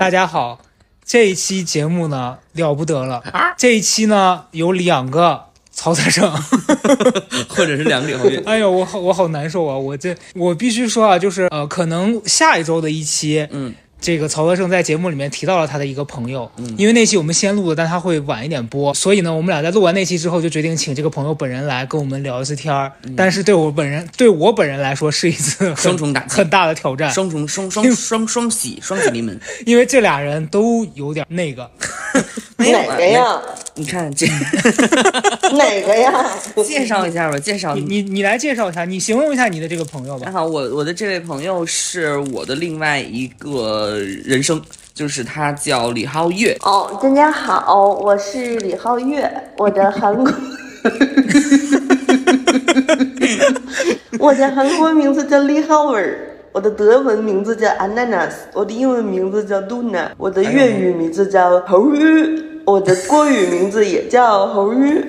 大家好，这一期节目呢了不得了，这一期呢有两个曹泽胜，或者是两个李红运。哎呦，我好我好难受啊！我这我必须说啊，就是呃，可能下一周的一期，嗯，这个曹德胜在节目里面提到了他的一个朋友，嗯，因为那期我们先录的，但他会晚一点播，所以呢，我们俩在录完那期之后就决定请这个朋友本人来跟我们聊一次天儿。但是对我本人对我本人来说是一次双重打击很大的挑战，双重双双双双喜双喜临门，因为这俩人都有点那个。没有啊哪个呀？你看这 哪个呀？介绍一下吧，介绍你你你来介绍一下，你形容一下你的这个朋友吧。你好，我我的这位朋友是我的另外一个人生，就是他叫李浩月。哦，大家好，我是李浩月，我的韩国 我的韩国名字叫李浩尔。我的德文名字叫 Ananas，我的英文名字叫 Duna，我的粤语名字叫猴玉，我的国语名字也叫猴玉。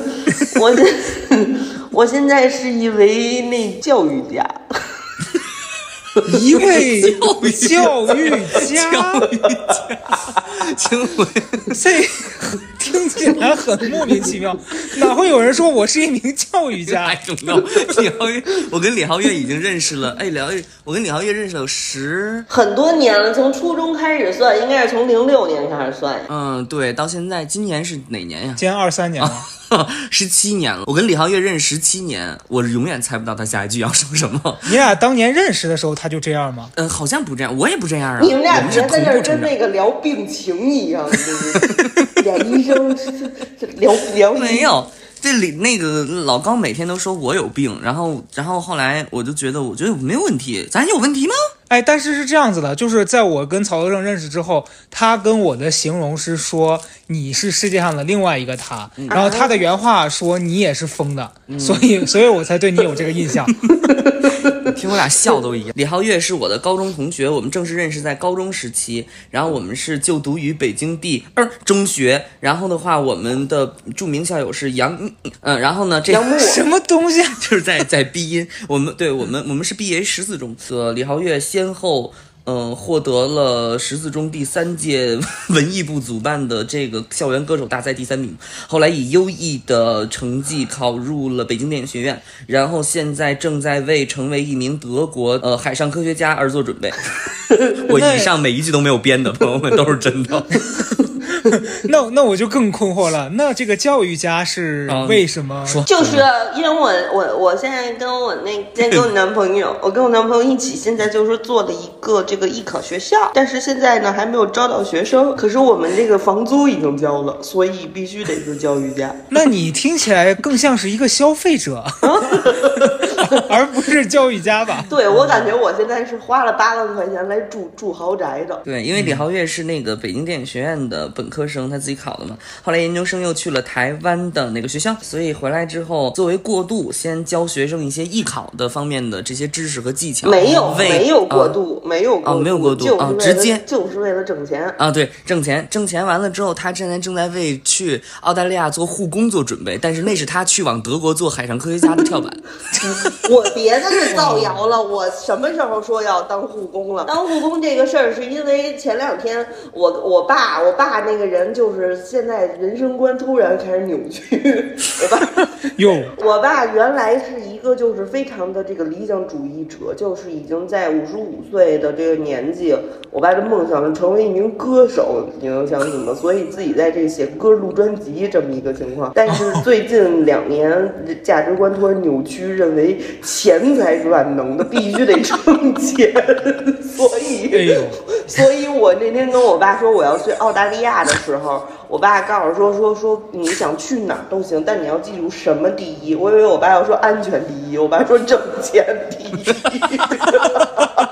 我现 我现在是一位那教育家。一位 教育家，请问这听起来很莫名其妙，哪会有人说我是一名教育家 I？don't know，李浩月，我跟李浩月已经认识了，哎，聊我跟李浩月认识了有十，很多年了，从初中开始算，应该是从零六年开始算。嗯，对，到现在，今年是哪年呀？今年二三年了，十七年了。我跟李浩月认识十七年，我永远猜不到他下一句要说什么。你俩当年认识的时候他就这样吗？嗯，好像不这样，我也不这样啊。你们俩别在这儿跟那。个聊病情一样，就是 演医生聊聊没有，这里那个老高每天都说我有病，然后然后后来我就觉得，我觉得没有问题，咱有问题吗？哎，但是是这样子的，就是在我跟曹德正认识之后，他跟我的形容是说你是世界上的另外一个他，然后他的原话说你也是疯的，所以所以我才对你有这个印象。听我俩笑都一样。李浩月是我的高中同学，我们正式认识在高中时期，然后我们是就读于北京第二中学，然后的话，我们的著名校友是杨，嗯，然后呢，这什么东西啊？就是在在逼音，我们对我们我们是毕业于十四中，呃，李浩月先先后。嗯，获得了十四中第三届 文艺部主办的这个校园歌手大赛第三名，后来以优异的成绩考入了北京电影学院，然后现在正在为成为一名德国呃海上科学家而做准备。我以上每一句都没有编的，朋友们都是真的。那那我就更困惑了，那这个教育家是嗯为什么？说就是因为我我我现在跟我那现在跟我男朋友，我跟我男朋友一起，现在就是做的一个这个艺考学校，但是现在呢还没有招到学生，可是我们这个房租已经交了，所以必须得是教育家。那你听起来更像是一个消费者，而不是教育家吧？对我感觉我现在是花了八万块钱来住住豪宅的。对，因为李浩月是那个北京电影学院的本科生，他自己考的嘛。后来研究生又去了台湾的那个学校，所以回来之后作为过渡，先教学生一些艺考的方面的这些知识和技巧。没有为没有过啊渡，没有过渡，哦没有过渡就是、啊直接就是为了挣钱。啊，对，挣钱，挣钱完了之后，他现在正在为去澳大利亚做护工做准备，但是那是他去往德国做海上科学家的跳板。我别的是造谣了，我什么时候说要当护工了？当护工这个事儿，是因为前两天我我爸我爸那个人就是现在人生观突然开始扭曲。我爸哟，我爸原来是一个就是非常的这个理想主义者，就是已经在五十五岁的这个年纪，我爸的梦想是成为一名歌手，你能相信吗？所以自己在这写歌录专辑这么一个情况。但是最近两年价值观突然扭曲，认为钱才是万能的，必须得挣钱，所以哎，所以我那天跟我爸说我要去澳大利亚的时候，我爸告诉我说说说你想去哪儿都行，但你要记住什么第一。我以为我爸要说安全第一，我爸说挣钱第一。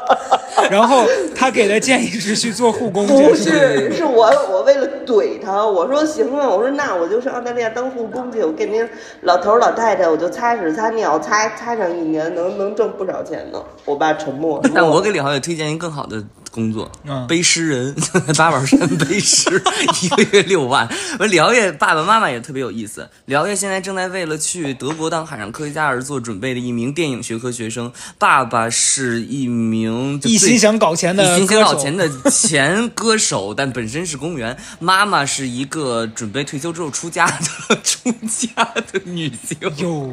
然后他给的建议是去做护工，不是是，我我为了怼他，我说行啊，我说那我就上澳大利亚当护工去，我给您老头儿老太太，我就擦屎擦尿，擦擦上一年，能能挣不少钱呢。我爸沉默。但我给李浩也推荐一个更好的工作，嗯背诗人，八宝山背诗，一个月六万。我，李浩月爸爸妈妈也特别有意思。李浩月现在正在为了去德国当海上科学家而做准备的一名电影学科学生，爸爸是一名一心想搞钱的一心想搞钱的前歌手，但本身是公务员。妈妈是一个准备退休之后出家的出家的女性。哟，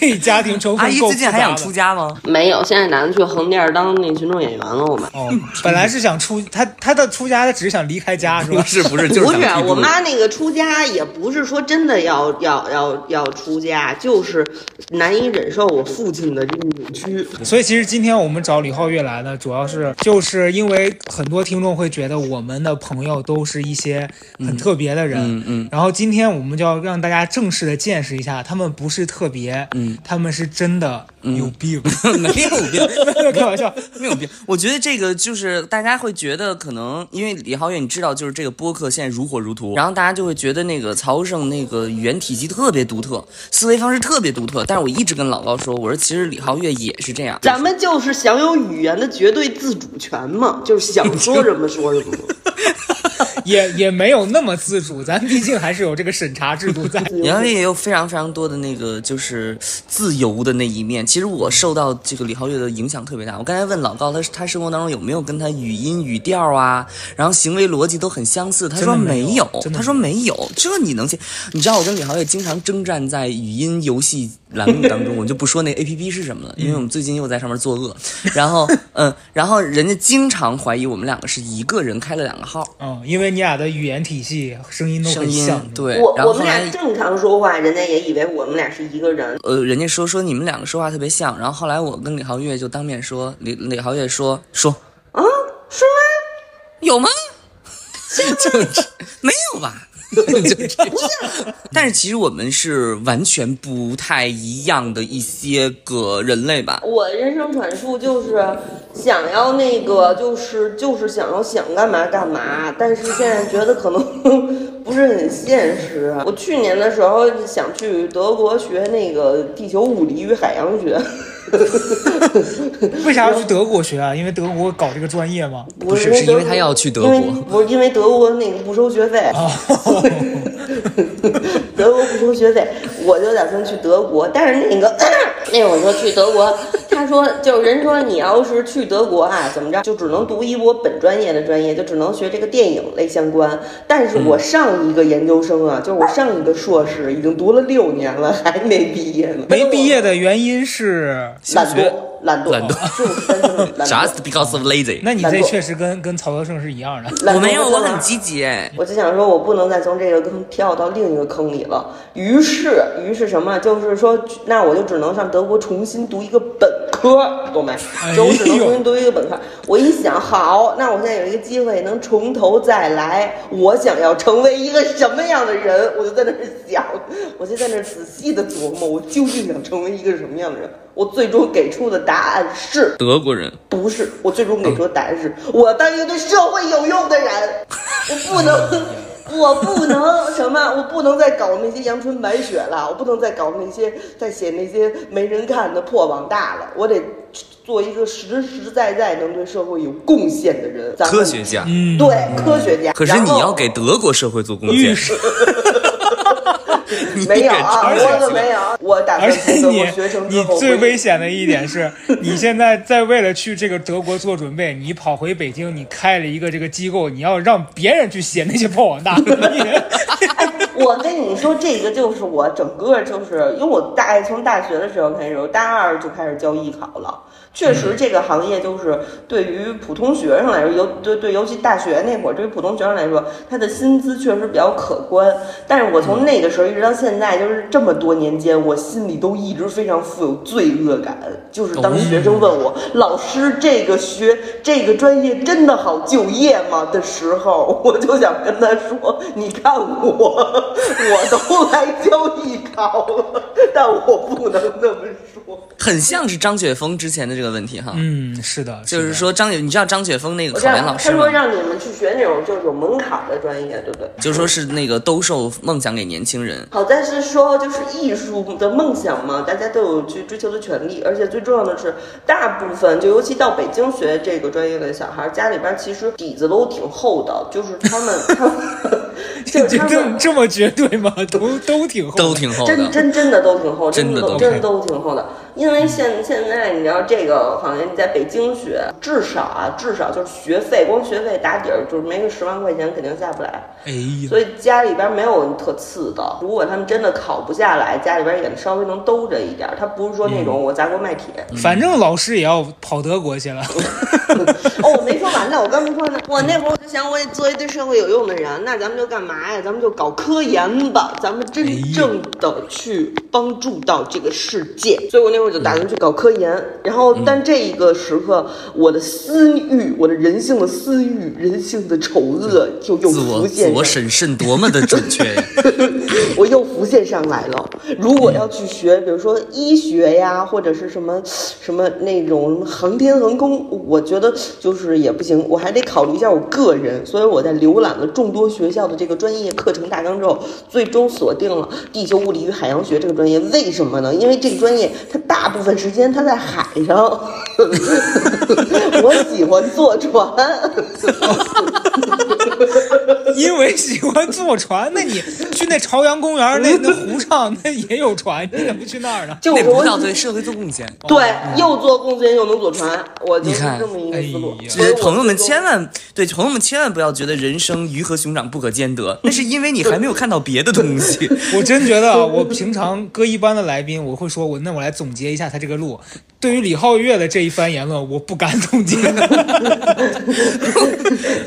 这家庭成阿姨最近还想出家吗？没有，现在打算去横店当那群众演员了。我们哦，本来是想出他他的出家，他只是想离开家，是不吧？是不是，就是不是我妈那个出家，也不是说真的要要要要出家，就是难以忍受我父亲的这个扭曲。所以其实今天我们找李浩月来呢，主要是就是因为很多听众会觉得我们的朋友都是一些很特别的人，嗯嗯然后今天我们就要让大家正式的见识一下，他们不是特别，嗯，他们是真的有病，没有病。没有开玩笑，没有病，我觉得这个就是大家会觉得可能因为李浩月，你知道，就是这个播客现在如火如荼，然后大家就会觉得那个曹胜那个语言体系特别独特，思维方式特别独特。但是我一直跟老高说，我说其实李浩月也是这样，咱们就是享有语言的绝对自主权嘛，就是想说什么说什么。也也没有那么自主，咱毕竟还是有这个审查制度在。李浩月也有非常非常多的那个就是自由的那一面。其实我受到这个李浩月的影响特别大。我刚才问老高，他他生活当中有没有跟他语音语调啊，然后行为逻辑都很相似？他说没有他说没有，这你能信？你知道我跟李浩月经常征战在语音游戏栏目当中，我就不说那 A P P 是什么了，因为我们最近又在上面作恶。然后嗯，然后人家经常怀疑我们两个是一个人开了两个号。嗯，因为你俩的语言体系、声音都很像。对，我我们然后后来俩正常说话，人家也以为我们俩是一个人。呃，人家说说你们两个说话特别像，然后后来我跟李浩月就当面说，李李浩月说说啊，是吗？有吗？就是没有吧？就是这样但是其实我们是完全不太一样的一些个人类吧。我人生阐述就是想要那个，就是就是想要想干嘛干嘛，但是现在觉得可能不是很现实。我去年的时候想去德国学那个地球物理与海洋学，为啥要去德国学啊？因为德国搞这个专业吗？不是是因为他要去德国不是因为德国那个不收学费，德国不收学费，我就打算去德国。但是那个 那会儿说去德国，他说就是人说你要是去德国啊，怎么着就只能读一我本专业的专业，就只能学这个电影类相关。但是我上一个研究生啊，就是我上一个硕士已经读了六年了，还没毕业呢。没毕业的原因是，懒惰，懒惰，懒惰就是单纯懒惰 Just because of lazy。那你这确实跟跟曹德胜是一样的。懒惰我没有，我很积极哎。我就想说，我不能再从这个坑跳到另一个坑里了。于是，于是什么？就是说，那我就只能上德国重新读一个本科，懂没？哎就我只能重新读一个本科。我一想，好，那我现在有一个机会能从头再来。我想要成为一个什么样的人？我就在那儿想，我就在那儿仔细的琢磨，我究竟想成为一个什么样的人？我最终给出的答案是。德国人，不是，我最终给出的答案是，我要当一个对社会有用的人，我不能，我不能什么，我不能再搞那些阳春白雪了，我不能再搞那些再写那些没人看的破网大了，我得做一个实实在在能对社会有贡献的人，咱们科学家。嗯，对科学家。可是你要给德国社会做贡献，没有啊，我可没有，我打而且算从德国你学成之你最危险的一点是，你现在在为了去这个德国做准备，你跑回北京，你开了一个这个机构，你要让别人去写那些破网大。我跟你说，这个就是我整个就是，因为我大概从大学的时候开始，我大二就开始教艺考了。确实，这个行业就是对于普通学生来说，尤对对，尤其大学那会儿，对于普通学生来说，他的薪资确实比较可观。但是我从那个时候一直到现在，就是这么多年间，我心里都一直非常富有罪恶感。就是当学生问我、老师这个学这个专业真的好就业吗的时候，我就想跟他说：你看我，我都来教艺考了，但我不能这么说。很像是张雪峰之前的这个问题哈。嗯，是的，就是说张雪，你知道张雪峰那个考研老师吗他说？让你们去学那种就是有门槛的专业，对不对？就说是那个兜售梦想给年轻人。好在是说，就是艺术的梦想嘛，大家都有去追求的权利，而且最重要的是，大部分就尤其到北京学这个专业的小孩，家里边其实底子都挺厚的，就是他们，他们 就他们。这这么绝对吗？都都挺厚的，都挺厚真的，真真的都挺厚，真的都的都真的都挺厚的。因为现现在你知道这个行业，你在北京学，至少啊，至少就是学费，光学费打底儿就是没个十万块钱，肯定下不来。哎呀，所以家里边没有特次的。如果他们真的考不下来，家里边也稍微能兜着一点儿。他不是说那种我砸锅卖铁。反正老师也要跑德国去了。哦，我没说完呢，我刚没说呢。我那会儿我就想，我也做一对社会有用的人，那咱们就干嘛呀？咱们就搞科研吧，咱们真正的去帮助到这个世界。所以我那会儿就打算去搞科研。然后，但这一个时刻，我的私欲，我的人性的私欲，人性的丑恶就又浮现上。我审慎多么的准确呀！我又浮现上来了。如果要去学，比如说医学呀，或者是什么什么那种什么航天航空，我觉得就是也不行，我还得考虑一下我个人。所以我在浏览了众多学校的这个专业课程大纲之后，最终锁定了地球物理与海洋学这个专业。为什么呢？因为这个专业它大大部分时间他在海上，我喜欢坐船。因为喜欢坐船，那你去那朝阳公园那 那湖上那也有船，你怎么不去那儿呢？就那不叫对社会做贡献。对，又做贡献又能坐船，我就是你看这么一个思路哎。呀朋友们千万对朋友们千万不要觉得人生鱼和熊掌不可兼得，那是因为你还没有看到别的东西。我真觉得啊，我平常搁一般的来宾，我会说我那我来总结一下他这个路。对于李皓月的这一番言论，我不敢总结。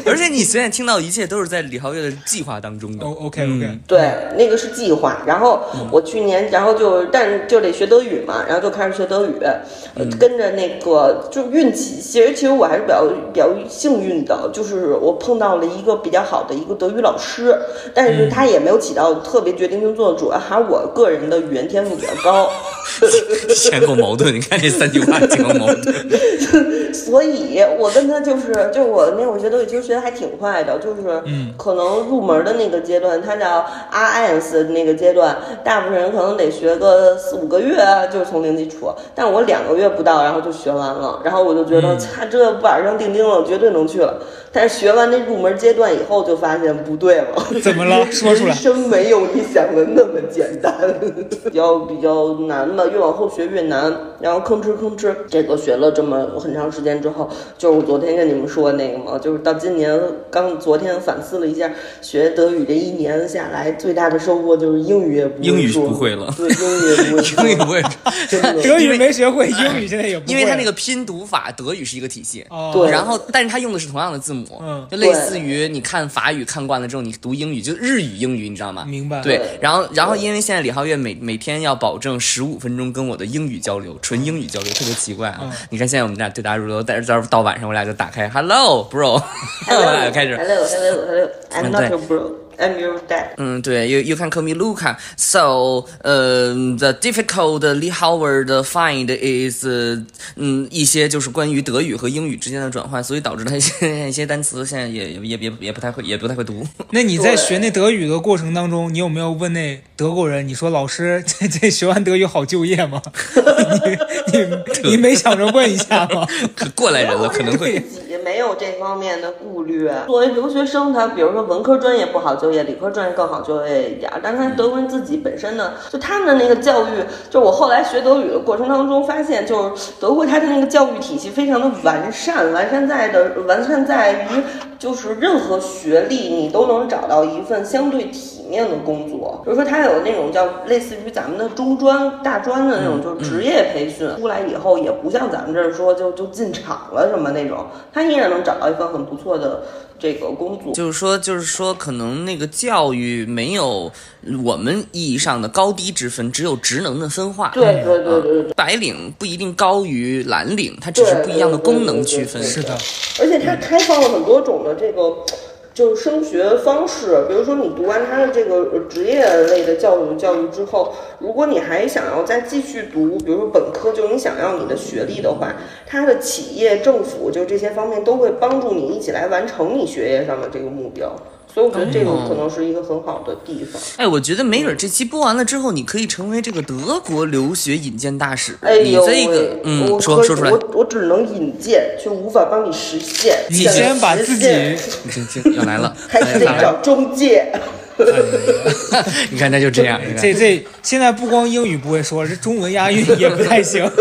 而且你现在听到一切都是在李皓月的计划当中的。哦，OK OK，对，那个是计划。然后我去年，然后就但就得学德语嘛，然后就开始学德语，呃，跟着那个就运气，其实其实我还是比较比较幸运的，就是我碰到了一个比较好的一个德语老师，但是他也没有起到特别决定性作用，主要还是我个人的语言天赋比较高。前后矛盾，你看这三句话前后矛盾。所以我跟他就是，就我那会儿学德语其实学的还挺快的，就是，可能入门的那个阶段，他叫 RS 那个阶段，大部分人可能得学个四五个月，就是从零基础，但我两个月不到，然后就学完了，然后我就觉得，擦，这板上钉钉了，我绝对能去了。但是学完那入门阶段以后，就发现不对了。怎么了？说出来人。生没有你想的那么简单，比较比较难吧，越往后学越难，然后吭哧吭哧，这个学了这么很长时间之后，就是我昨天跟你们说那个嘛，就是到今年刚昨天反思了一下，学德语这一年下来，最大的收获就是英语也不会英语说不会了对，英语也不会说，英语不会，德语没学会，英语现在也不会。因为它那个拼读法，德语是一个体系。哦，对然后，但是它用的是同样的字母，嗯就类似于你看法语看惯了之后，你读英语就日语英语，你知道吗？明白对对，然后，然后因为现在李浩月每每天要保证十五分钟跟我的英语交流，纯英语交流，特别奇怪啊。嗯你看现在我们俩对答如流，但是到到晚上我俩就打开 Hello bro，我俩就开始 Hello, hello, hello. I'm 嗯 not 对 your bro. I'm your dad. 嗯，对，you you can call me Luca. So, 呃、the difficult Lee Howard find is，嗯，一些就是关于德语和英语之间的转换，所以导致他一些 一些单词现在也也也也也不太会，也不太会读。那你在学那德语的过程当中，你有没有问那德国人？你说老师，这这学完德语好就业吗？你你你没想着问一下吗？可过来人了，可能会。没有这方面的顾虑。作为留学生，他比如说文科专业不好就业，理科专业更好就业一点。但他德国人自己本身呢，就他们的那个教育，就我后来学德语的过程当中发现，就是德国他的那个教育体系非常的完善，完善在的完善在于，就是任何学历你都能找到一份相对体面的工作。比如说，他有那种叫类似于咱们的中专、大专的那种，就是职业培训，出来以后也不像咱们这儿说就就进厂了什么那种，他依然能找到一份很不错的这个工作。就是说，就是说，可能那个教育没有我们意义上的高低之分，只有职能的分化。对对对对对对，白领不一定高于蓝领，它只是不一样的功能区分。是的，而且它开放了很多种的这个。就是升学方式，比如说你读完他的这个职业类的教育教育之后，如果你还想要再继续读，比如说本科，就是你想要你的学历的话，他的企业、政府就这些方面都会帮助你一起来完成你学业上的这个目标。所以我觉得这个可能是一个很好的地方。哎，我觉得没准这期播完了之后，你可以成为这个德国留学引荐大使。哎呦你这个喂，嗯，说说出来。我我只能引荐，却无法帮你实现。你先把自己要来了，还是得找中介。你看他就这样，你看这这现在不光英语不会说，这中文押韵也不太行。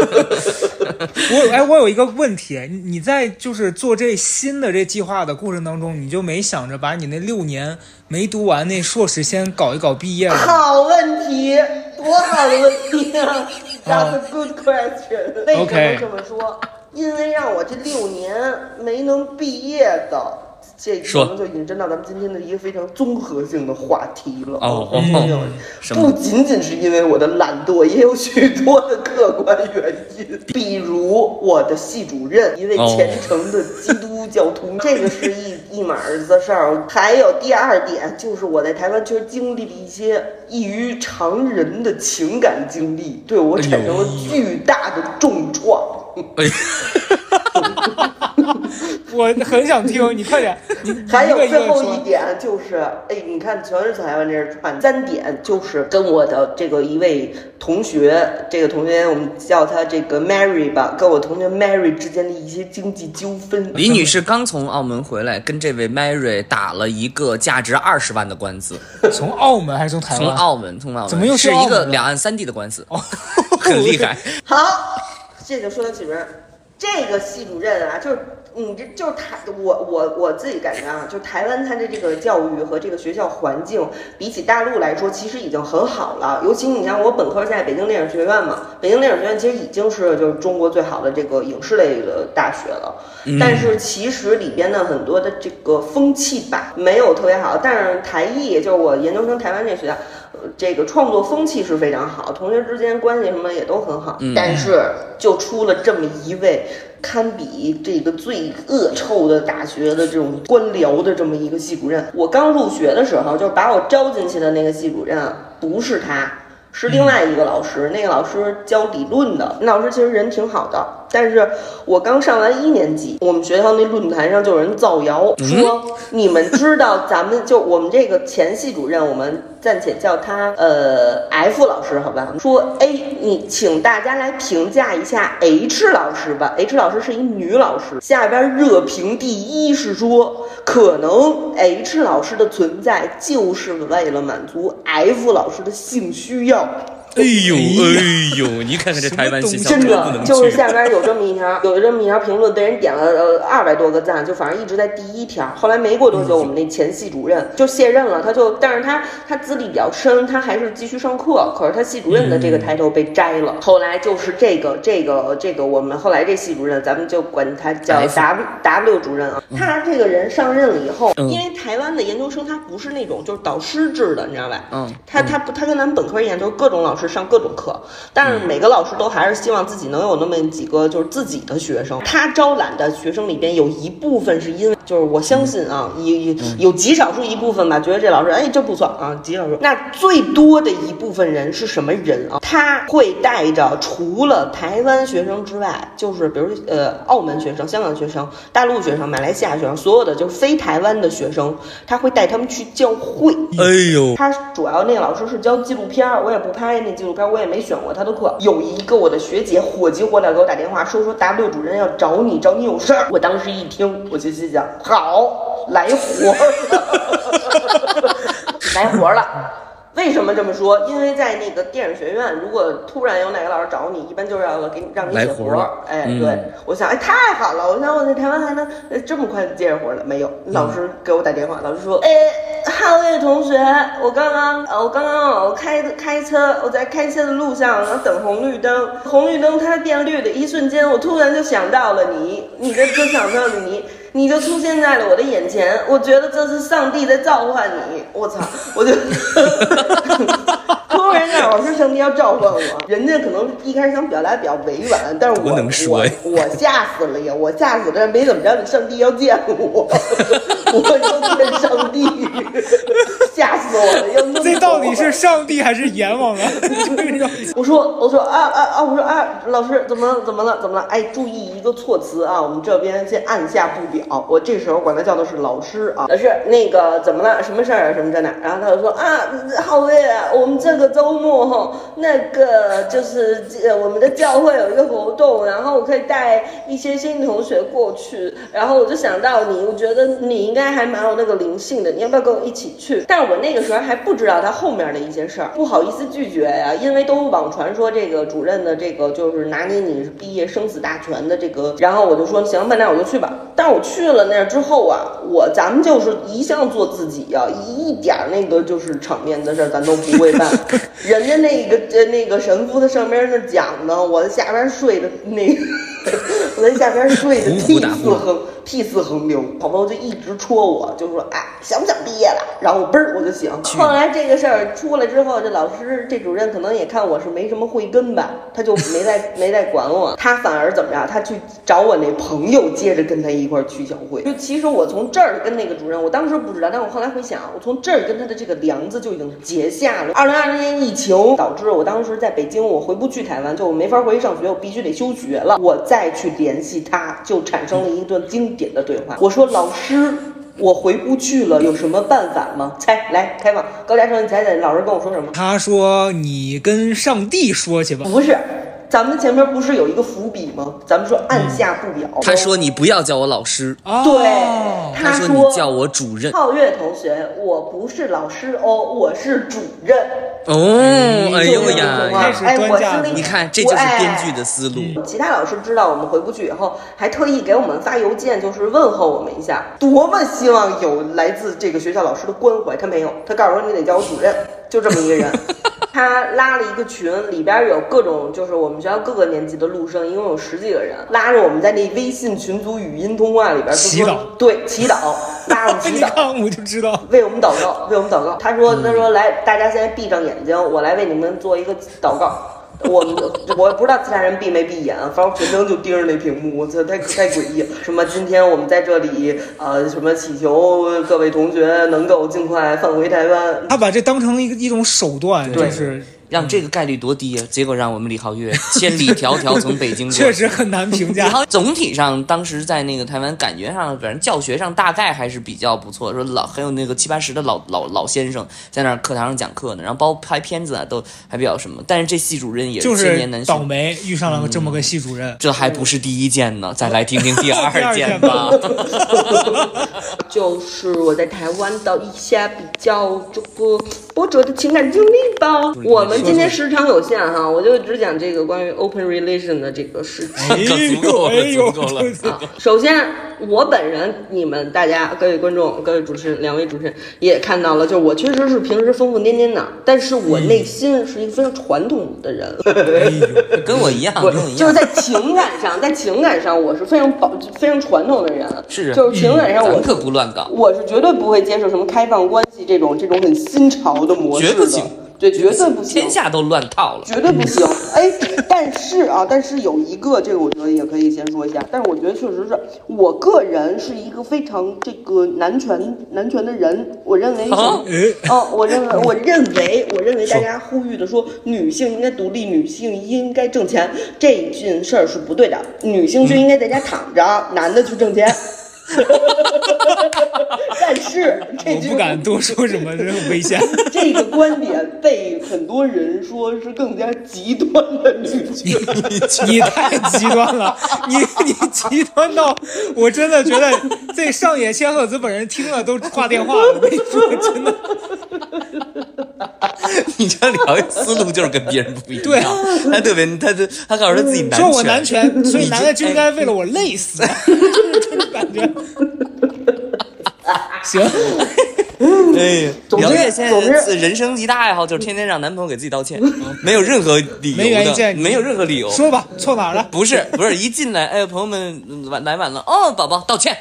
我哎，我有一个问题，你你在就是做这新的这计划的过程当中，你就没想着把你那六年没读完那硕士先搞一搞毕业吗？好问题，多好的问题啊！That's a good question。为什么这么说？因为让我这六年没能毕业的，这可能就引申到咱们今天的一个非常综合性的话题了。哦不仅仅是因为我的懒惰，也有许多的客观原因，比如我的系主任，一位哦虔诚的基督教徒，这个是一一码子事儿。还有第二点，就是我在台湾确实经历了一些异于常人的情感经历，对我产生了巨大的重创。哎，我很想听，你快点。还有最后一。点就是，哎，你看全是台湾这是串。三点就是跟我的这个一位同学，这个同学我们叫他这个 Mary 吧，跟我同学 Mary 之间的一些经济纠纷。李女士刚从澳门回来，跟这位 Mary 打了一个价值二十万的官司，从澳门还是从台湾？从澳门，从澳门，怎么又是是一个两岸三地的官司？很厉害。好，这就说到系主任，这个系主任啊，就是你这就是台我我我自己感觉啊，就台湾它的这个教育和这个学校环境，比起大陆来说，其实已经很好了。尤其你像我本科在北京电影学院嘛，北京电影学院其实已经是就是中国最好的这个影视类的大学了。但是其实里边的很多的这个风气吧，没有特别好。但是台艺就是我研究生台湾这学校，呃这个创作风气是非常好，同学之间关系什么也都很好。但是就出了这么一位堪比这个最恶臭的大学的这种官僚的这么一个系主任。我刚入学的时候，就是把我招进去的那个系主任，不是他。是另外一个老师，那个老师教理论的，那老师其实人挺好的，但是我刚上完一年级，我们学校那论坛上就有人造谣说，你们知道咱们就我们这个前系主任，我们暂且叫他呃 F 老师，好吧？说 A，你请大家来评价一下 H 老师吧，H 老师是一女老师，下边热评第一是说，可能 H 老师的存在就是为了满足 F 老师的性需要。out 哎呦哎呦，你看看这台湾学校真真不能的就是。下边有这么一条，有这么一条评论被人点了呃二百多个赞，就反正一直在第一条。后来没过多久，我们那前系主任就卸任了，他就，但是他他资历比较深，他还是继续上课，可是他系主任的这个抬头被摘了。后来就是这个这个这个，我们后来这系主任，咱们就管他叫 W W 主任啊。他这个人上任了以后，嗯因为台湾的研究生他不是那种就是导师制的，你知道吧？嗯他他不他跟咱们本科一样，就是各种老师上各种课，但是每个老师都还是希望自己能有那么几个就是自己的学生。他招揽的学生里边有一部分是因为，就是我相信啊，有有有极少数一部分吧，觉得这老师哎真不错啊，极少数。那最多的一部分人是什么人啊？他会带着除了台湾学生之外，就是比如呃澳门学生、香港学生、大陆学生、马来西亚学生，所有的就是非台湾的学生，他会带他们去教会。哎呦，他主要那个老师是教纪录片儿，我也不拍那纪录片儿，我也没选过他的课。有一个我的学姐火急火燎给我打电话，说说 W 主任要找你，找你有事儿。我当时一听，我就心想，好，来活儿了，来活了。为什么这么说？因为在那个电影学院，如果突然有哪个老师找你，一般就是要给你让你写活儿。哎，嗯对，我想，哎，太好了！我想我在台湾还能呃这么快接着活儿了，没有。老师给我打电话，老师说，哎，哈维同学，我刚刚呃，我刚刚我开开车，我在开车的路上，然后等红绿灯，红绿灯它变绿的一瞬间，我突然就想到了你，你的就想到了你。你就出现在了我的眼前，我觉得这是上帝在召唤你。我操！我就突然间，我说上帝要召唤我，人家可能一开始想表达比较委婉，但是我多能说我呀我吓死了呀！我吓死了，没怎么着，上帝要见我，我要见上帝，吓死我了！要弄这到底是上帝还是阎王啊？我说我说啊啊啊！我说啊，老师怎么了？怎么了？怎么了？哎，注意一个措辞啊！我们这边先按下不表。我这时候管他叫的是老师啊，老师那个怎么了？什么事儿啊？什么在哪？然后他就说啊，浩威啊，我们这个周末哈，那个就是呃我们的教会有一个活动，然后我可以带一些新同学过去，然后我就想到你，我觉得你应该还蛮有那个灵性的，你要不要跟我一起去？但是我那个时候还不知道他后面的一些事儿，不好意思拒绝呀、因为都网传说这个主任的这个就是拿捏你毕业生死大权的这个，然后我就说行吧，那我就去吧。但我去了那儿之后啊，我咱们就是一向做自己呀、一点儿那个就是场面的事儿咱都不会办。人家那个呃那个神父在上边那讲呢，我在下边睡的那个，我在下边睡的呼屁呼打呼似横屁四横流，好朋友就一直戳我，就说哎想不想毕业了？然后我嘣儿我就醒。后来这个事儿出来之后，这老师这主任可能也看我是没什么慧根吧，他就没再没再管我，他反而怎么着？他去找我那朋友，接着跟他一块儿去小会。就其实我从这儿跟那个主任，我当时不知道，但我后来回想，我从这儿跟他的这个梁子就已经结下了。二零二零年疫情导致我当时在北京，我回不去台湾，就我没法回去上学，我必须得休学了。我再去联系他，就产生了一段经典的对话。我说老师。我回不去了，有什么办法吗？猜，来开放，高嘉诚，你猜猜，老师跟我说什么？他说你跟上帝说去吧。不是，咱们前面不是有一个伏笔吗？咱们说按下不表。他说你不要叫我老师，哦对，他说说你叫我主任。皓月同学，我不是老师哦，我是主任。哦，哎呦就是这种呀话开始哎，我端架子是那个你看，这就是编剧的思路。其他老师知道我们回不去以后，还特意给我们发邮件，就是问候我们一下，多么希望有来自这个学校老师的关怀。他没有，他告诉我你得叫我主任，就这么一个人。他拉了一个群，里边有各种就是我们学校各个年级的录生，一共有十几个人，拉着我们在那微信群组语音通话里边就说祈祷对祈祷，拉着我们 祈你祷。看我就知道，为我们祷告，为我们祷告。他说：“他说来，大家现在闭上眼睛，我来为你们做一个祷告。我们我不知道其他人闭没闭眼，反正全程就盯着那屏幕，我操，太太诡异了。什么今天我们在这里，呃，什么祈求各位同学能够尽快返回台湾。他把这当成一个一种手段，对就是让这个概率多低啊！结果让我们李浩月 千里迢迢从北京过确实很难评价。然后总体上，当时在那个台湾，感觉上，反正教学上大概还是比较不错。说老很有那个七八十的老老老先生在那儿课堂上讲课呢，然后包括拍片子啊，都还比较什么。但是这系主任也就是千年难倒，霉遇上了这么个系主任。这还不是第一件呢，再来听听第二件件吧。就是我在台湾的一些比较这个波折的情感经历吧。我们今天时长有限哈，我就只讲这个关于 open relation 的这个事情。哎可足够了呦，哎呦，足够了。这啊，首先我本人，你们大家各位观众、各位主持人、两位主持人也看到了，就是我确实是平时疯疯癫癫的，但是我内心是一个非常传统的人。哎呦，跟我一样，不跟我一样。就是在情感上，在情感上我是非常保非常传统的人，是就是情感上我咱可不乱搞，我是绝对不会接受什么开放关系这种这种很新潮的模式的，绝不行对，绝对不行天。下都乱套了。绝对不行，哎，但是啊，但是有一个，这个我觉得也可以先说一下。但是我觉得确实是我个人是一个非常这个男权男权的人，我认为哦，我认为我认为我认为大家呼吁的说女性应该独立，女性应该挣钱，这件事儿是不对的，女性就应该在家躺着，男的去挣钱。但是 这句我不敢多说什么，这很危险。这个观点被很多人说是更加极端的女权。你太极端了，你你极端到我真的觉得这上野千鹤子本人听了都挂电话了。我跟你说，真的，你这聊思路就是跟别人不一样。对啊他特别，他就他告诉他自己男说我男权，所以男的就应该为了我累死，就是这种感觉。行，哎，总之姚月现总之在人生一大爱好就是天天让男朋友给自己道歉，没有任何理由没原因的，没有任何理由。说吧，错哪儿了？不是不是，一进来，哎，朋友们嗯晚来晚了，哦，宝宝道歉，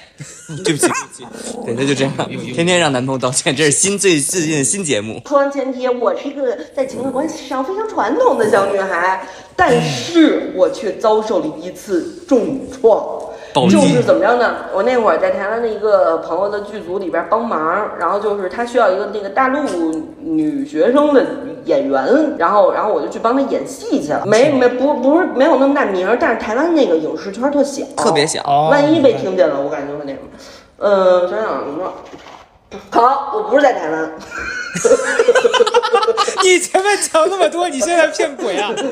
对不起对不起，对，那就这样，天天让男朋友道歉，这是新最最近的新节目。说完前提，我是一个在情感关系上非常传统的小女孩，但是我却遭受了一次重创。暴就是怎么着呢？我那会儿在台湾的一个朋友的剧组里边帮忙，然后就是他需要一个那个大陆女学生的演员，然后然后我就去帮他演戏去了。没没不不是没有那么大名儿，但是台湾那个影视圈特小，特别小哦万一被听见了，我感觉会那什么。嗯，想想什么？好，我不是在台湾。你前面讲那么多，你现在骗鬼啊？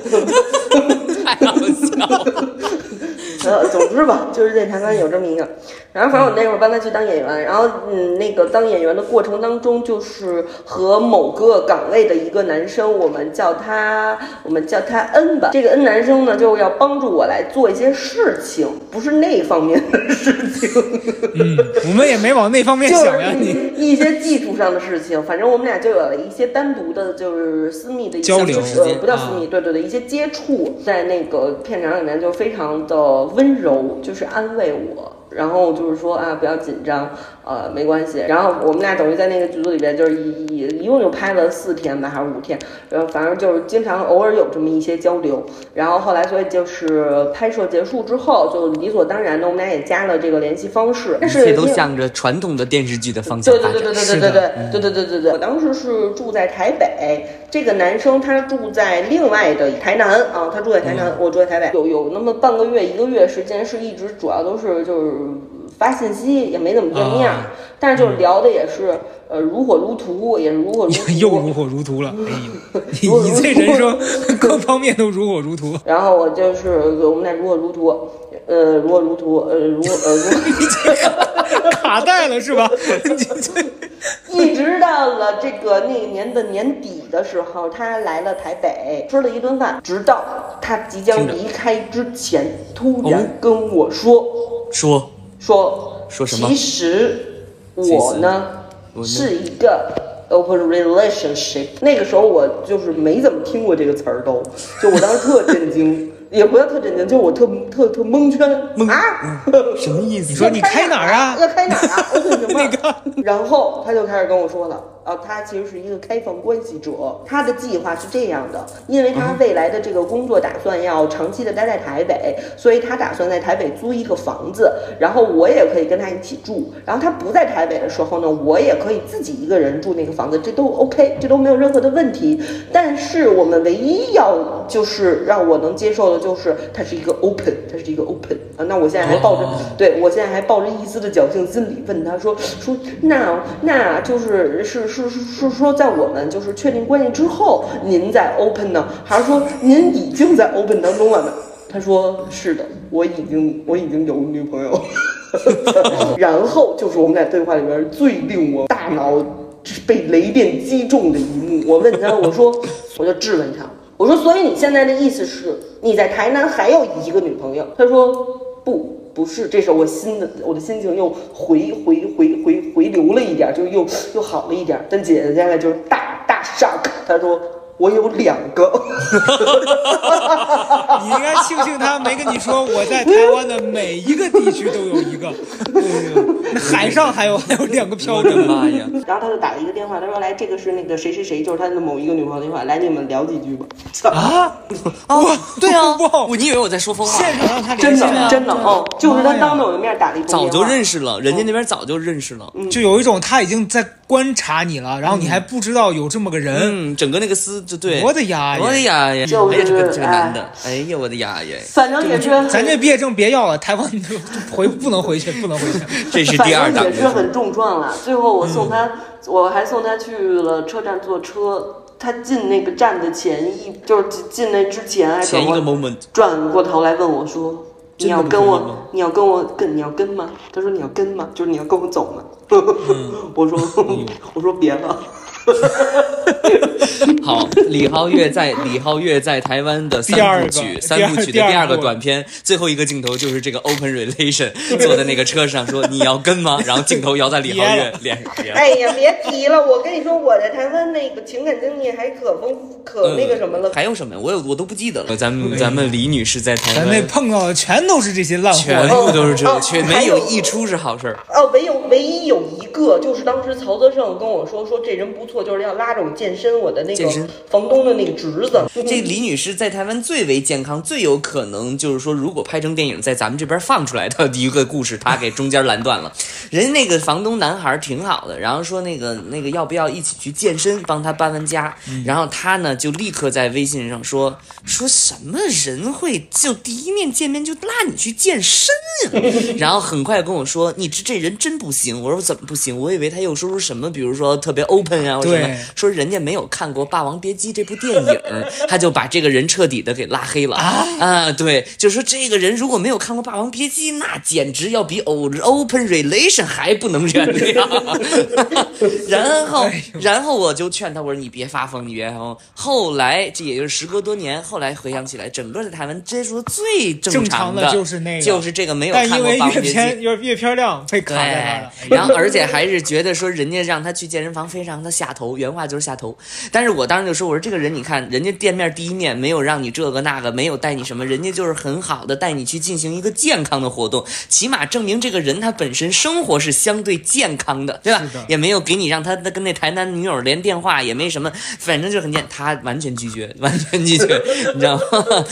太好笑了，呃，总之吧，就是在台湾有这么一个，然后反正我那会儿帮他去当演员，然后嗯，那个当演员的过程当中，就是和某个岗位的一个男生，我们叫他我们叫他恩吧，这个恩男生呢，就要帮助我来做一些事情，不是那方面的事情，嗯，我们也没往那方面就是想呀，你。一些技术上的事情，反正我们俩就有了一些单独的，就是私密的一些交流呃，不叫私密，对对对，一些接触，在那个片场里面就非常的温柔，就是安慰我。然后就是说啊，不要紧张，呃，没关系。然后我们俩等于在那个剧组里边，就是一一一共就拍了四天吧，还是五天，然后反正就是经常偶尔有这么一些交流。然后后来，所以就是拍摄结束之后，就理所当然的，我们俩也加了这个联系方式。但一切都向着传统的电视剧的方向发展。对对对对对对对对对对对对对。我当时是住在台北，这个男生他住在另外的台南啊，他住在台南，我住在台北。有有那么半个月一个月时间是一直主要都是就是发信息，也没怎么见面，啊但是就是聊的也是呃如火如荼，也是如火如荼。又如火如荼了，哎呦，你你这人生 各方面都如火如荼。然后我就是我们俩如火如荼，呃，如火如荼，呃，如呃如。卡带了是吧？一直到了这个那一年的年底的时候，他来了台北，吃了一顿饭，直到他即将离开之前，突然跟我说、说说说什么其实我呢是一个 open relationship。那个时候我就是没怎么听过这个词儿，都就我当时特震惊。也不要特震惊，就是我特特特蒙圈啊！什么意思？你说你 开哪儿啊？要开哪儿啊？我说什么？那个然后他就开始跟我说了，啊，他其实是一个开放关系者，他的计划是这样的，因为他未来的这个工作打算要长期的待在台北，所以他打算在台北租一个房子，然后我也可以跟他一起住，然后他不在台北的时候呢，我也可以自己一个人住那个房子，这都 OK，这都没有任何的问题。但是我们唯一要就是让我能接受的就是它是一个 open，它是一个 open 啊，那我现在还抱着。对我现在还抱着一丝的侥幸心理问他说说那那就是是是是是说在我们就是确定关系之后您在 open 呢，还是说您已经在 open 当中了呢？他说是的，我已经我已经有女朋友。然后就是我们俩对话里边最令我大脑被雷电击中的一幕。我问他，我说我就质问他，我说所以你现在的意思是你在台南还有一个女朋友？他说不。不是，这时候我心的我的心情又回回回回回流了一点，就又又好了一点。但姐姐现在就是大大 shock，他说我有两个。你应该庆幸他没跟你说我在台湾的每一个地区都有一个，哎呦那海上还有还有两个飘我着呢。的妈呀！然后他就打了一个电话，他说来，这个是那个谁谁谁，就是他的某一个女朋友的电话，来你们聊几句吧。啊！哦，对啊哇，我你以为我在说疯话？现场让他真联系的真的哦，就是他当着我的面打了一通早就认识了，人家那边早就认识了。就有一种他已经在观察你了，然后你还不知道有这么个人。嗯，整个那个丝就对。我的呀我的呀呀！就是哎呀，这个这个哎男的，哎呀，我的呀呀！反正也是，咱这毕业证别要了，台湾回不能回去，不能回去。这是反第二档正也。是很重创了。最后我送他，我还送他去了车站坐车。他进那个站的前一，就是进进那之前还前一个转过 moment，转过头来问我说：“你要跟我，你要跟我跟你要跟吗？”他说：“你要跟吗？就是你要跟我走吗？” 我说：“我说别了。” 好，李浩月在李浩月在台湾的三部曲，三部曲的第二个短片，最后一个镜头就是这个 open relation 坐在那个车上说你要跟吗？然后镜头摇在李浩月脸上。哎呀，别提了！我跟你说，我在台湾那个情感经历还可丰富，可那个什么了。还有什么？我有我都不记得了。咱们咱们李女士在台咱那，碰到的全都是这些烂全。部都是这个，哦却没有一出是好事儿。哦，唯有唯一有一个，就是当时曹泽胜跟我说，说这人不错，就是要拉着我健身，我的那个房东的那个侄子。这李女士在台湾最为健康，最有可能就是说，如果拍成电影，在咱们这边放出来的一个故事，她给中间拦断了。人家那个房东男孩挺好的，然后说那个那个要不要一起去健身，帮他搬完家。然后他呢就立刻在微信上说说什么人会就第一面见面就拉你去健身啊？然后很快跟我说你这这人真不行。我说怎么不行？我以为他又说出什么，比如说特别 open 啊，什么对说人家没有看过《霸王别姬》这部电影，他就把这个人彻底的给拉黑了啊对，就说这个人如果没有看过《霸王别姬》，那简直要比 open relation 还不能原谅。然后，然后我就劝他，我说你别发疯，你别发疯。后来这也就是时隔多年，后来回想起来，整个在台湾接触最正正常常的就是那个就是这个没有看过《霸王别姬》。片阅阅片量被卡对在那儿了。，然后而且还是觉得说人家让他去健身房非常的下头，原话就是下头。但是我当时就说，我说这个人你看，人家店面第一面没有让你这个那个，没有带你什么，人家就是很好的带你去进行一个健康的活动，起码证明这个人他本身生活是相对健康的，对吧？也没有给你让他跟那台南女友连电话，也没什么，反正就很健，他完全拒绝，完全拒绝，你知道吗？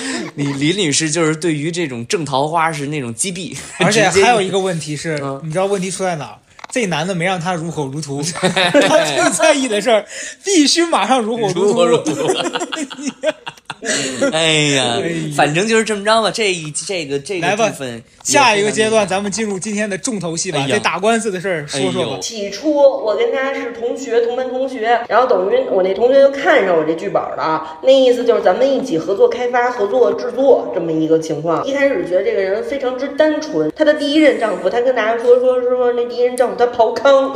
李李女士就是对于这种正桃花是那种击毙，而且还有一个问题是，嗯你知道问题出在哪儿？这男的没让他如火如荼，他最在意的事儿必须马上如火如荼。如火如荼。荼。哎呀，反正就是这么着吧。这一这个这个来吧部分，下一个阶段，咱们进入今天的重头戏吧，这打官司的事儿说说吧哎。起初我跟他是同学，同班同学，然后等于我那同学就看上我这剧本了，那意思就是咱们一起合作开发、合作制作这么一个情况。一开始觉得这个人非常之单纯，她的第一任丈夫，她跟大家说说说说那第一任丈夫他刨康，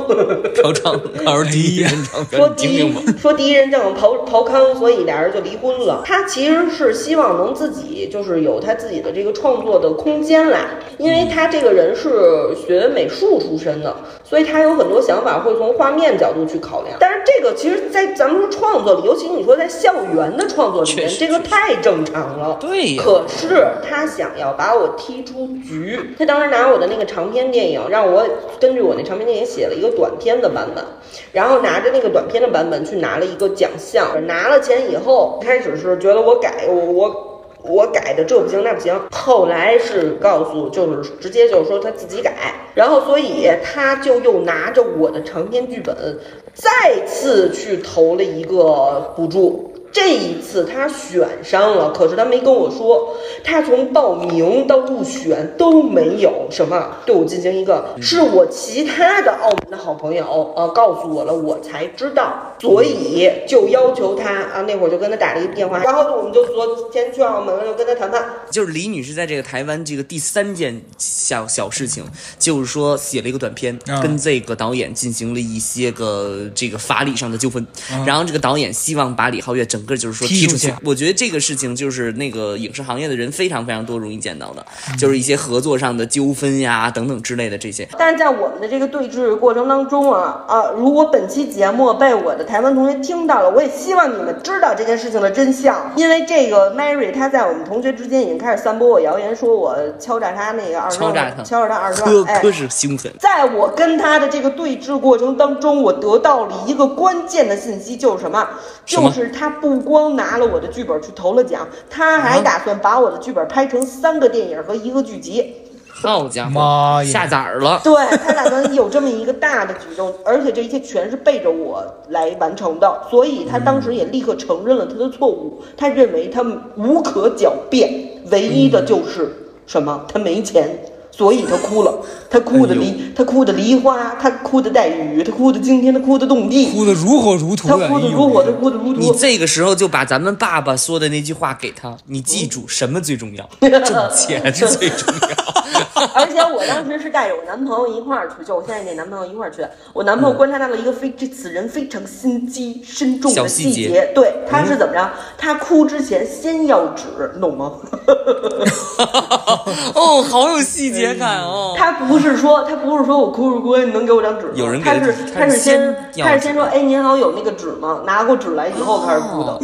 嫖娼，到时候第一任丈夫，说第一。说第一任丈夫刨刨坑，所以俩人就离婚了。他其实是希望能自己就是有他自己的这个创作的空间来，因为他这个人是学美术出身的，所以他有很多想法会从画面角度去考量。但是这个其实，在咱们说创作里，尤其你说在校园的创作里面，这个太正常了。对呀，可是他想要把我踢出局，他当时拿我的那个长篇电影，让我根据我那长篇电影写了一个短篇的版本，然后拿着那个短篇的版本去拿了一个奖项。拿了钱以后，开始是觉得我改我我。我改的这不行那不行，后来是告诉就是直接就是说他自己改，然后所以他就又拿着我的长篇剧本，再次去投了一个补助。这一次他选上了，可是他没跟我说，他从报名到入选都没有什么对我进行一个，是我其他的澳门的好朋友呃告诉我了，我才知道，所以就要求他啊，那会儿就跟他打了一个电话，然后我们就昨天去澳门了，就跟他谈判，就是李女士在这个台湾这个第三件小小事情，就是说写了一个短片，嗯跟这个导演进行了一些个这个法理上的纠纷，然后这个导演希望把李皓月整个就是说踢出去。我觉得这个事情就是那个影视行业的人非常非常多容易见到的，就是一些合作上的纠纷呀等等之类的这些。但是在我们的这个对峙过程当中啊啊，如果本期节目被我的台湾同学听到了，我也希望你们知道这件事情的真相，因为这个 Mary 她在我们同学之间已经开始散播我谣言，说我敲诈她那个二十万，敲诈她敲诈她二十科万，哎科。是凶狠，在我跟他的这个对峙过程当中，我得到了一个关键的信息，就是什么？什么就是他不光拿了我的剧本去投了奖，他还打算把我的剧本拍成三个电影和一个剧集。好家伙，妈呀下崽儿了。对他打算有这么一个大的举动，而且这一切全是背着我来完成的，所以他当时也立刻承认了他的错误。他认为他无可狡辩，唯一的就是什么？他没钱。所以他哭了，他哭的哎梨，他哭的梨花，他哭的带雨，他哭的惊天，他哭的动地，哭的如火如荼他，哭的如火，他哭的如荼你。这个时候就把咱们爸爸说的那句话给他，你记住 什么最重要？挣钱是最重要。而且我当时是带着我男朋友一块儿出去，就我现在那男朋友一块儿去。我男朋友观察到了一个非这此人非常心机深重的细节细节，对，他是怎么着？他哭之前先要纸，懂吗？哦，好有细节感哦。他不是说他不是说我哭着哭，你能给我张纸吗？有人给他是他是先他是先说，哎，您好，有那个纸吗？拿过纸来以后开始哭的。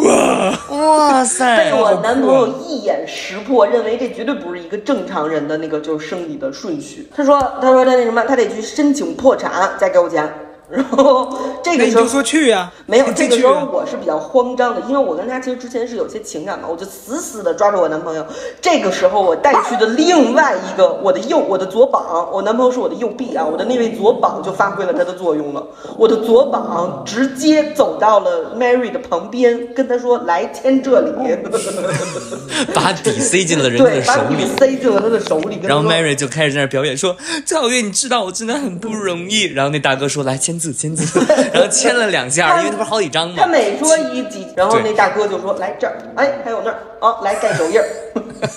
哇塞 被我男朋友一眼识破，认为这绝对不是一个正常人的那个就是生理的顺序。他说，他说他那什么，他得去申请破产，再给我钱。然后这个时候你就说去呀，没有，这个时候我是比较慌张的，因为我跟他其实之前是有些情感嘛，我就死死的抓住我男朋友。这个时候我带去的另外一个我的右我的左膀，我男朋友是我的右臂啊，我的那位左膀就发挥了它的作用了。我的左膀直接走到了 Mary 的旁边，跟他说来签这里，把笔塞进了 人家对，的手把笔里。塞进了他的手里，然后 Mary 就开始在那表演说：“赵月，你知道我真的很不容易。”然后那大哥说：“来签字，签字。”然后签了两下，因为他不是好几张他。每说一几，然后那大哥就说来这儿，哎，还有那儿，啊，来盖手印儿。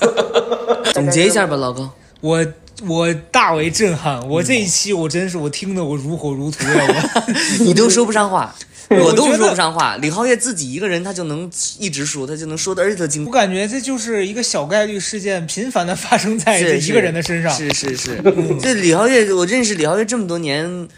总结一下吧，老高。我我大为震撼，我这一期我真是我听得我如火如荼呀！我 你都说不上话，我都说不上话。李浩月自己一个人，他就能一直说，他就能说的，而且他精我感觉这就是一个小概率事件，频繁的发生在这一个人的身上。是是是，这李浩月，我认识李浩月这么多年，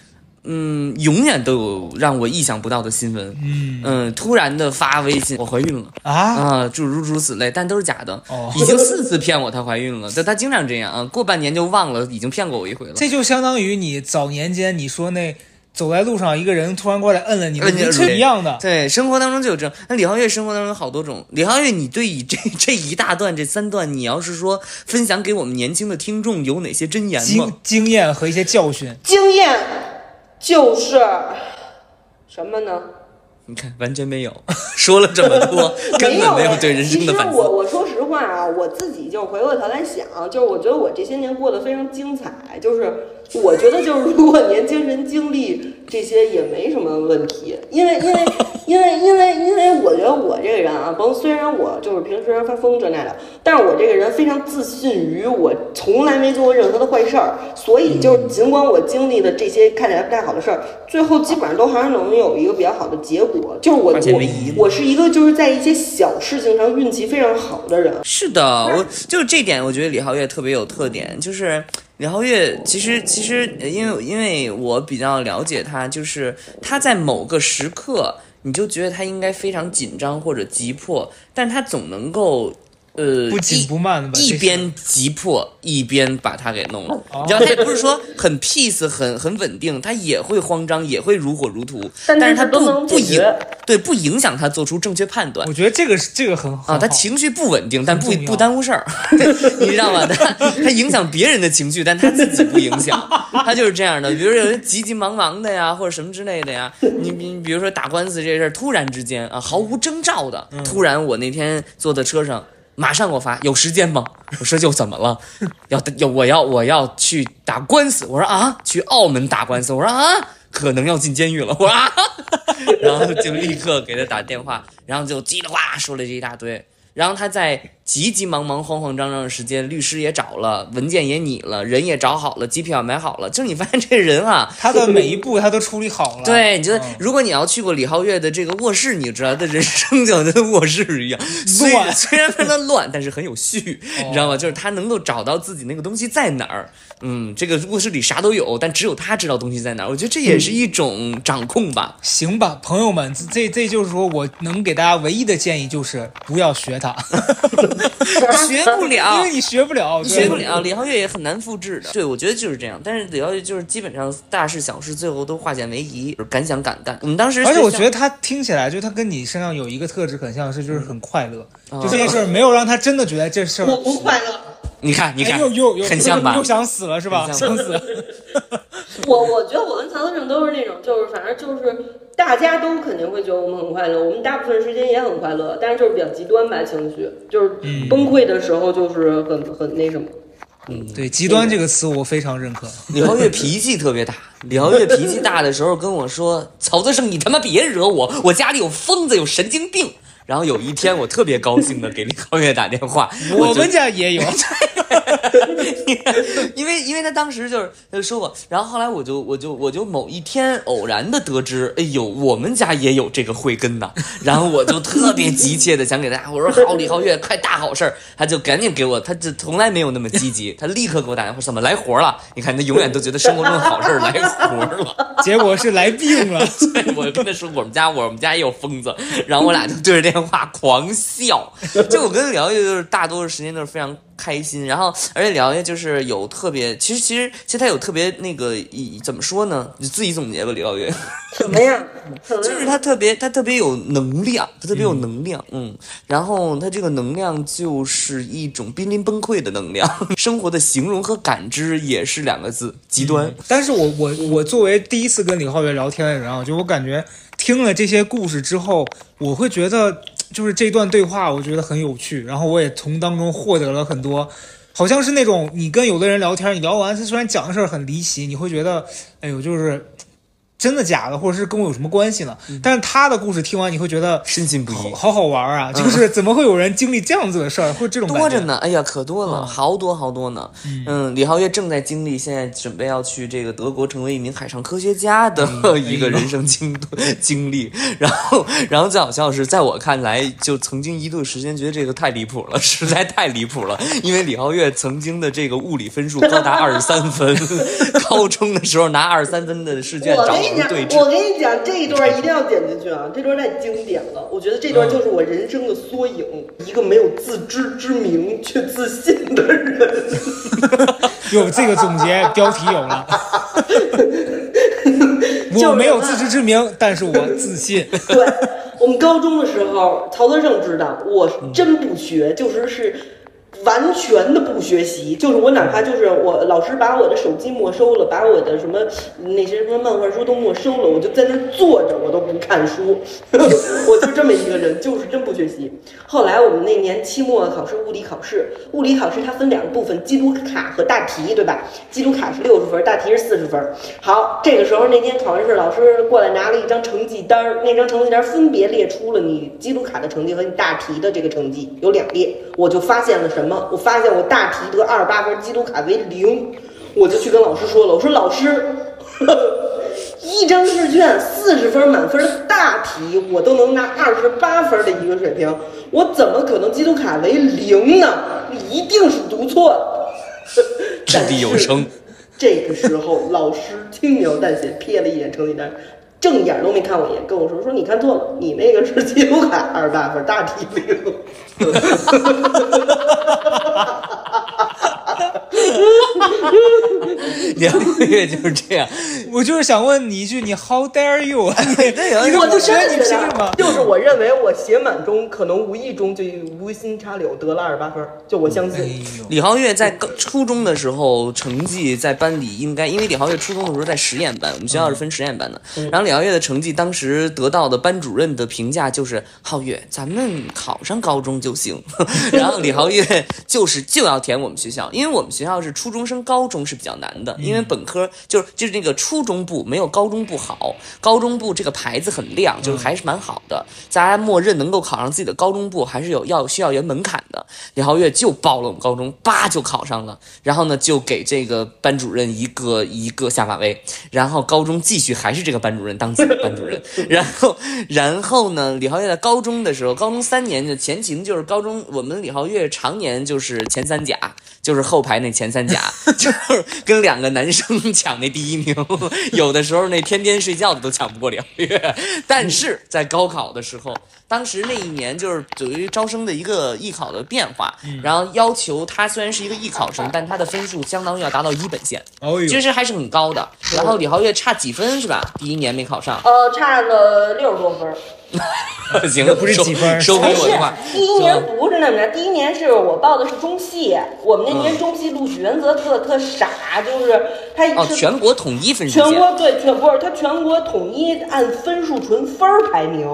嗯，永远都有让我意想不到的新闻。嗯突然的发微信，我怀孕了。啊，啊，诸如如此类，但都是假的。哦已经四次骗我她怀孕了，但她经常这样啊，过半年就忘了已经骗过我一回了。这就相当于你早年间你说那走在路上一个人突然过来摁了你，摁你是一样的。对，生活当中就有这种。那李浩月生活当中有好多种。李浩月，你对以这这一大段这三段，你要是说分享给我们年轻的听众有哪些真言经吗？经验和一些教训，经验就是什么呢？你看，完全没有，说了这么多，根本没有对人生的反其实我。我说实话啊，我自己就回过头来想，就是我觉得我这些年过得非常精彩，就是我觉得就是如果年轻人经历这些也没什么问题，因为因为因为因为因为我觉得我这个人啊，甭虽然我就是平时发疯这那的，但是我这个人非常自信于我从来没做过任何的坏事儿，所以就是尽管我经历的这些看起来不太好的事儿，最后基本上都还是能有一个比较好的结果。就是我我我是一个就是在一些小事情上运气非常好的人。是的，我就是这点，我觉得李皓月特别有特点，就是李皓月其实其实呃因为因为我比较了解他，就是他在某个时刻，你就觉得他应该非常紧张或者急迫，但他总能够。呃，不紧不慢的一边急迫一边把他给弄了。你知道，他也不是说很 peace 很很稳定，他也会慌张，也会如火如荼，但但是他不不影对不影响他做出正确判断。我觉得这个是这个很好啊，他情绪不稳定，但不不耽误事儿，你知道吗？他他影响别人的情绪，但他自己不影响，他就是这样的。比如有人急急忙忙的呀，或者什么之类的呀，你你比如说打官司这事儿，突然之间啊，毫无征兆的，突然我那天坐在车上。马上给我发，有时间吗？我说就怎么了？要要我要我要去打官司。我说啊，去澳门打官司。我说啊，可能要进监狱了。我说啊，然后就立刻给他打电话，然后就叽里呱啦说了这一大堆。然后他在急急忙忙、慌慌张张的时间，律师也找了，文件也拟了，人也找好了，机票买好了。就是你发现这人啊，他的每一步他都处理好了。对，你觉得嗯如果你要去过李浩月的这个卧室，你就知道他的人生就像他的卧室一样，虽乱 虽然非常乱，但是很有序，哦你知道吗？就是他能够找到自己那个东西在哪儿。嗯，这个卧室里啥都有，但只有他知道东西在哪儿。我觉得这也是一种掌控吧。行吧，朋友们，这这就是说我能给大家唯一的建议就是不要学他，学不了因为。你学不了，学不了，李浩月也很难复制的。对，我觉得就是这样。但是李浩月就是基本上大事小事最后都化险为夷，敢想敢干。我们当时而且我觉得他听起来，就他跟你身上有一个特质很像是，就是很快乐。哦就这件事儿没有让他真的觉得这事儿，我不快乐。你看，你哎看，又又又很像吧 又？想死了是吧？想死。我我觉得我跟曹德胜都是那种，就是反正就是大家都肯定会觉得我们很快乐，我们大部分时间也很快乐，但是就是比较极端吧，情绪就是崩溃的时候就是很很那什么。嗯对，极端这个词我非常认可。李皓月脾气特别大，李皓月脾气大的时候跟我说：“曹德胜，你他妈别惹我，我家里有疯子，有神经病。”然后有一天我特别高兴的给李浩月打电话，我们家也有，因为因为他当时就是他就说我，然后后来我就我就我就某一天偶然的得知，哎呦，我们家也有这个慧根呐，然后我就特别急切的想给大家，我说好，李浩月，快大好事儿，他就赶紧给我，他就从来没有那么积极，他立刻给我打电话，怎么来活了？你看他永远都觉得生活中的好事儿来活了。结果是来病了。对，我跟他说我们家我们家也有疯子，然后我俩就对着电话狂笑。就我跟李浩月就是大多数时间都是非常开心，然后而且李浩月就是有特别，其实其实其实他有特别那个以怎么说呢？你自己总结吧，李浩月。什么呀？就是他特别，他特别有能量，他特别有能量，嗯，然后他这个能量就是一种濒临崩溃的能量，生活的形容和感知也是两个字，极端。但是我我我作为第一次跟李浩月聊天的人啊，就我感觉听了这些故事之后，我会觉得就是这段对话，我觉得很有趣，然后我也从当中获得了很多。好像是那种你跟有的人聊天，你聊完他虽然讲的事儿很离奇，你会觉得，哎呦，就是真的假的，或者是跟我有什么关系呢？但是他的故事听完，你会觉得深信不疑。好好玩啊！就是怎么会有人经历这样子的事儿，会这种多着呢？哎呀，可多了，好多好多呢。嗯，李浩月正在经历，现在准备要去这个德国成为一名海上科学家的一个人生经经历。然后，然后最好笑的是，在我看来，就曾经一度时间觉得这个太离谱了，实在太离谱了。因为李浩月曾经的这个物理分数高达二十三分，高中的时候拿二十三分的试卷找我跟你讲，这一段一定要剪进去啊！这段太经典了，我觉得这段就是我人生的缩影。一个没有自知之明却自信的人。有这个总结标题有了。我没有自知之明，但是我自信。对我们高中的时候，曹德胜知道我真不学，就是是。完全的不学习，就是我哪怕就是我老师把我的手机没收了，把我的什么那些什么漫画书都没收了，我就在那坐着，我都不看书，我就这么一个人，就是真不学习。后来我们那年期末考试物理考试，物理考试它分两个部分，基础卡和大题，对吧？基础卡是六十分，大题是四十分。好，这个时候那天考完试，老师过来拿了一张成绩单，那张成绩单分别列出了你基础卡的成绩和你大题的这个成绩，有两列，我就发现了什么？我发现我大题得二十八分，基础卡为零，我就去跟老师说了。我说老师，呵一张试卷四十分满分的大题，我都能拿二十八分的一个水平，我怎么可能基础卡为零呢？你一定是读错了。掷地有声。这个时候，老师轻描淡写瞥了一眼成绩单。正眼都没看我一眼，跟我说说你看错了，你那个是基础卡二十八分，大题零。ハハハハハ! 两个月就是这样，我就是想问你一句，你 How dare you？你我不学，你凭什么？就是我认为我写满中，可能无意中就无心插柳得了二十八分，就我相信。李浩月在初中的时候成绩在班里应该，因为李浩月初中的时候在实验班，我们学校是分实验班的。然后李浩月的成绩当时得到的班主任的评价就是：皓月，咱们考上高中就行。然后李皓月就是就要填我们学校，因为我们学校是初中升高中是比较难的，因为本科就是就是那个初中部没有高中部好，高中部这个牌子很亮，就是还是蛮好的。大家默认能够考上自己的高中部，还是有要需要有门槛的。李浩月就报了我们高中，叭就考上了，然后呢就给这个班主任一个一个下马威，然后高中继续还是这个班主任当自己的班主任，然后然后呢李浩月在高中的时候，高中三年的前情就是高中我们李浩月常年就是前三甲，就是后排那前三甲，就是跟两个男生抢那第一名，有的时候那天天睡觉的都抢不过李浩月，但是在高考的时候。当时那一年就是由于招生的一个艺考的变化，然后要求他虽然是一个艺考生，但他的分数相当于要达到一本线，其实还是很高的。然后李浩月差几分是吧？第一年没考上，呃，差了六十多分。不 行，不是几分，收回我的话。第一年不是那么着，第一年是我报的是中戏，我们那年中戏录取原则特特傻，就是他哦，全国统一分数全国对全不是他全国统一按分数纯分排名。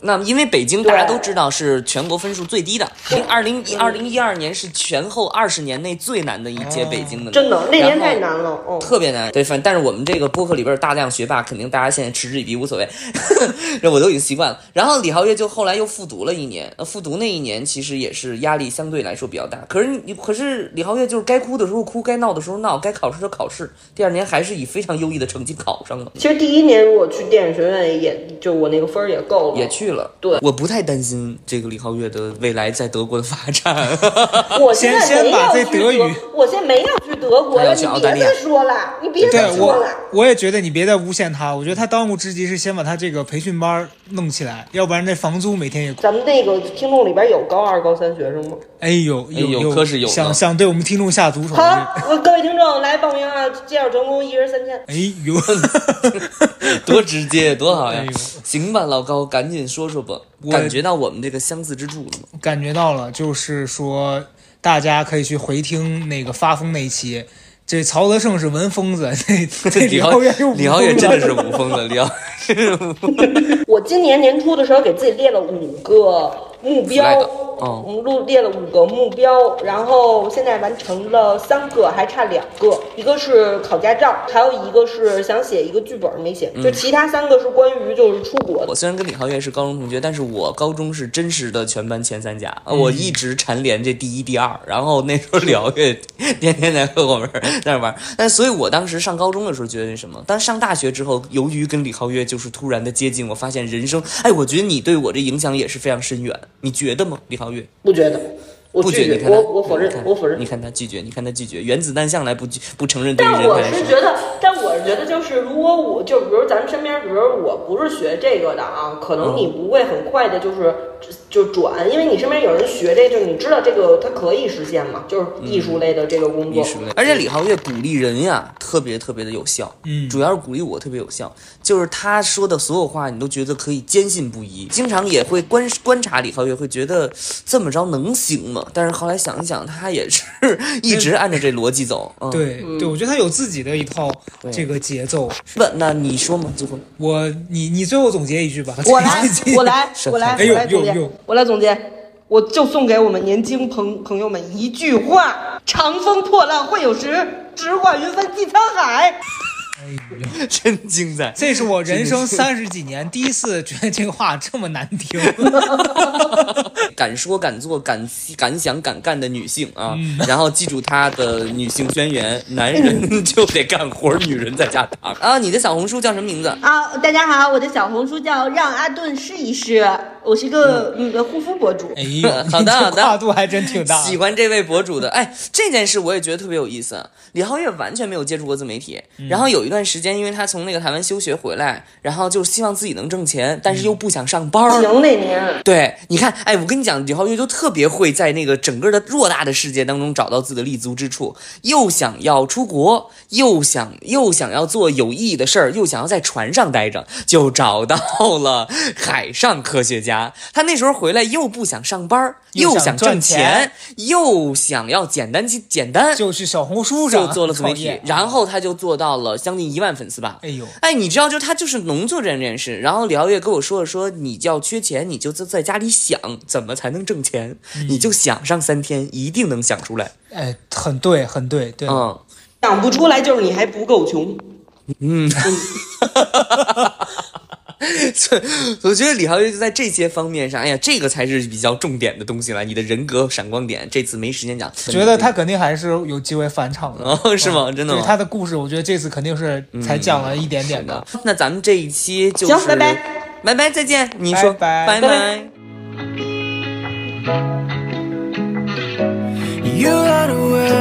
那因为北京大家都知道是全国分数最低的，二零一二零一二年是前后二十年内最难的一届北京的呢，真的那年太难了，哦。特别难。对，反但是我们这个播客里边有大量学霸，肯定大家现在嗤之以鼻，无所谓，这我都已经习惯了。然后李浩月就后来又复读了一年，呃，复读那一年其实也是压力相对来说比较大。可是你，可是李浩月就是该哭的时候哭，该闹的时候闹，该考试的时候考试。第二年还是以非常优异的成绩考上了。其实第一年如果去电影学院，也就我那个分儿也够了。也去了，对我不太担心这个李浩月的未来在德国的发展。我现在先先把这德语我现在没要去德国了，你别再说了，你别再说了。，我也觉得你别再诬陷他。我觉得他当务之急是先把他这个培训班弄起来，要不然这房租每天也……咱们那个听众里边有高二、高三学生吗？哎呦，有可是有想想对我们听众下毒手。好，我各位听众来报名啊！介绍成功，一人三千。哎呦，多直接，多好呀哎呦！行吧，老高，赶紧说说说吧。我感觉到我们这个相似之处了吗？感觉到了，就是说大家可以去回听那个发疯那一期。这曹德胜是文疯子，这这李李浩月疯子真的是武疯子，李浩 我今年年初的时候给自己列了五个目标们录列了五个目标，然后现在完成了三个，还差两个，一个是考驾照，还有一个是想写一个剧本没写，就其他三个是关于就是出国的。我虽然跟李浩月是高中同学，但是我高中是真实的全班前三甲，我一直蝉联这第一、第二。然后那时候李浩月天天在和我们在那玩，但所以我当时上高中的时候觉得那什么，但上大学之后，由于跟李浩月就是突然的接近，我发现人生，哎，我觉得你对我这影响也是非常深远，你觉得吗，李浩月？不觉得，我拒绝，我看他我否认我否认你。看他拒绝，你看他拒绝，原子弹向来不拒不承认对于但我是觉得，但我是觉得，就是如果我就比如咱们身边，比如我不是学这个的啊，可能嗯你不会很快的，就是就转，因为你身边有人学这，就你知道这个它可以实现嘛，就是艺术类的这个工作。艺术类，而且李浩月鼓励人呀，特别特别的有效。嗯主要是鼓励我特别有效，就是他说的所有话，你都觉得可以坚信不疑。经常也会观观察李浩月，会觉得这么着能行吗？但是后来想一想，他也是 一直按照这逻辑走。嗯，对对，我觉得他有自己的一套这个节奏。不，那你说嘛，最后我你你最后总结一句吧。我来 我来，我来，哎呦我来总结呦呦，我来总结，我就送给我们年轻朋朋友们一句话：长风破浪会有时，直挂云帆济沧海。哎呦，真精彩。这是我人生三十几年第一次觉得这个话这么难听。敢说敢做敢敢想敢干的女性啊，然后记住她的女性宣言：男人就得干活，女人在家躺。啊，你的小红书叫什么名字？啊，大家好，我的小红书叫让阿顿试一试，我是个那个护肤博主。哎呦，好的好的跨度还真挺大。喜欢这位博主的，哎，这件事我也觉得特别有意思。李浩月完全没有接触过自媒体，然后有一段时间，因为他从那个台湾休学回来，然后就希望自己能挣钱，但是又不想上班儿。行那年，对，你看，哎，我跟你讲，李浩月就特别会在那个整个的偌大的世界当中找到自己的立足之处，又想要出国，又想又想要做有意义的事儿，又想要在船上待着，就找到了海上科学家。他那时候回来又不想上班，又想又想挣赚钱又想要简单简单，就去小红书就上做了自媒体创业，然后他就做到了将近一万粉丝吧。哎呦，哎，你知道，就他就是能做这件事。然后李浩月跟我说了说，你要缺钱，你就在在家里想怎么才能挣钱，你就想上三天，一定能想出来。哎，很对，很对，对。嗯，想不出来就是你还不够穷。所以 我觉得李浩月就在这些方面上，哎呀，这个才是比较重点的东西了。你的人格闪光点，这次没时间讲。觉得他肯定还是有机会返场的。哦，是吗？真的对吗？他的故事，我觉得这次肯定是才讲了一点点的。那咱们这一期就是行拜拜，拜拜，再见。你说拜拜拜拜拜 You are the way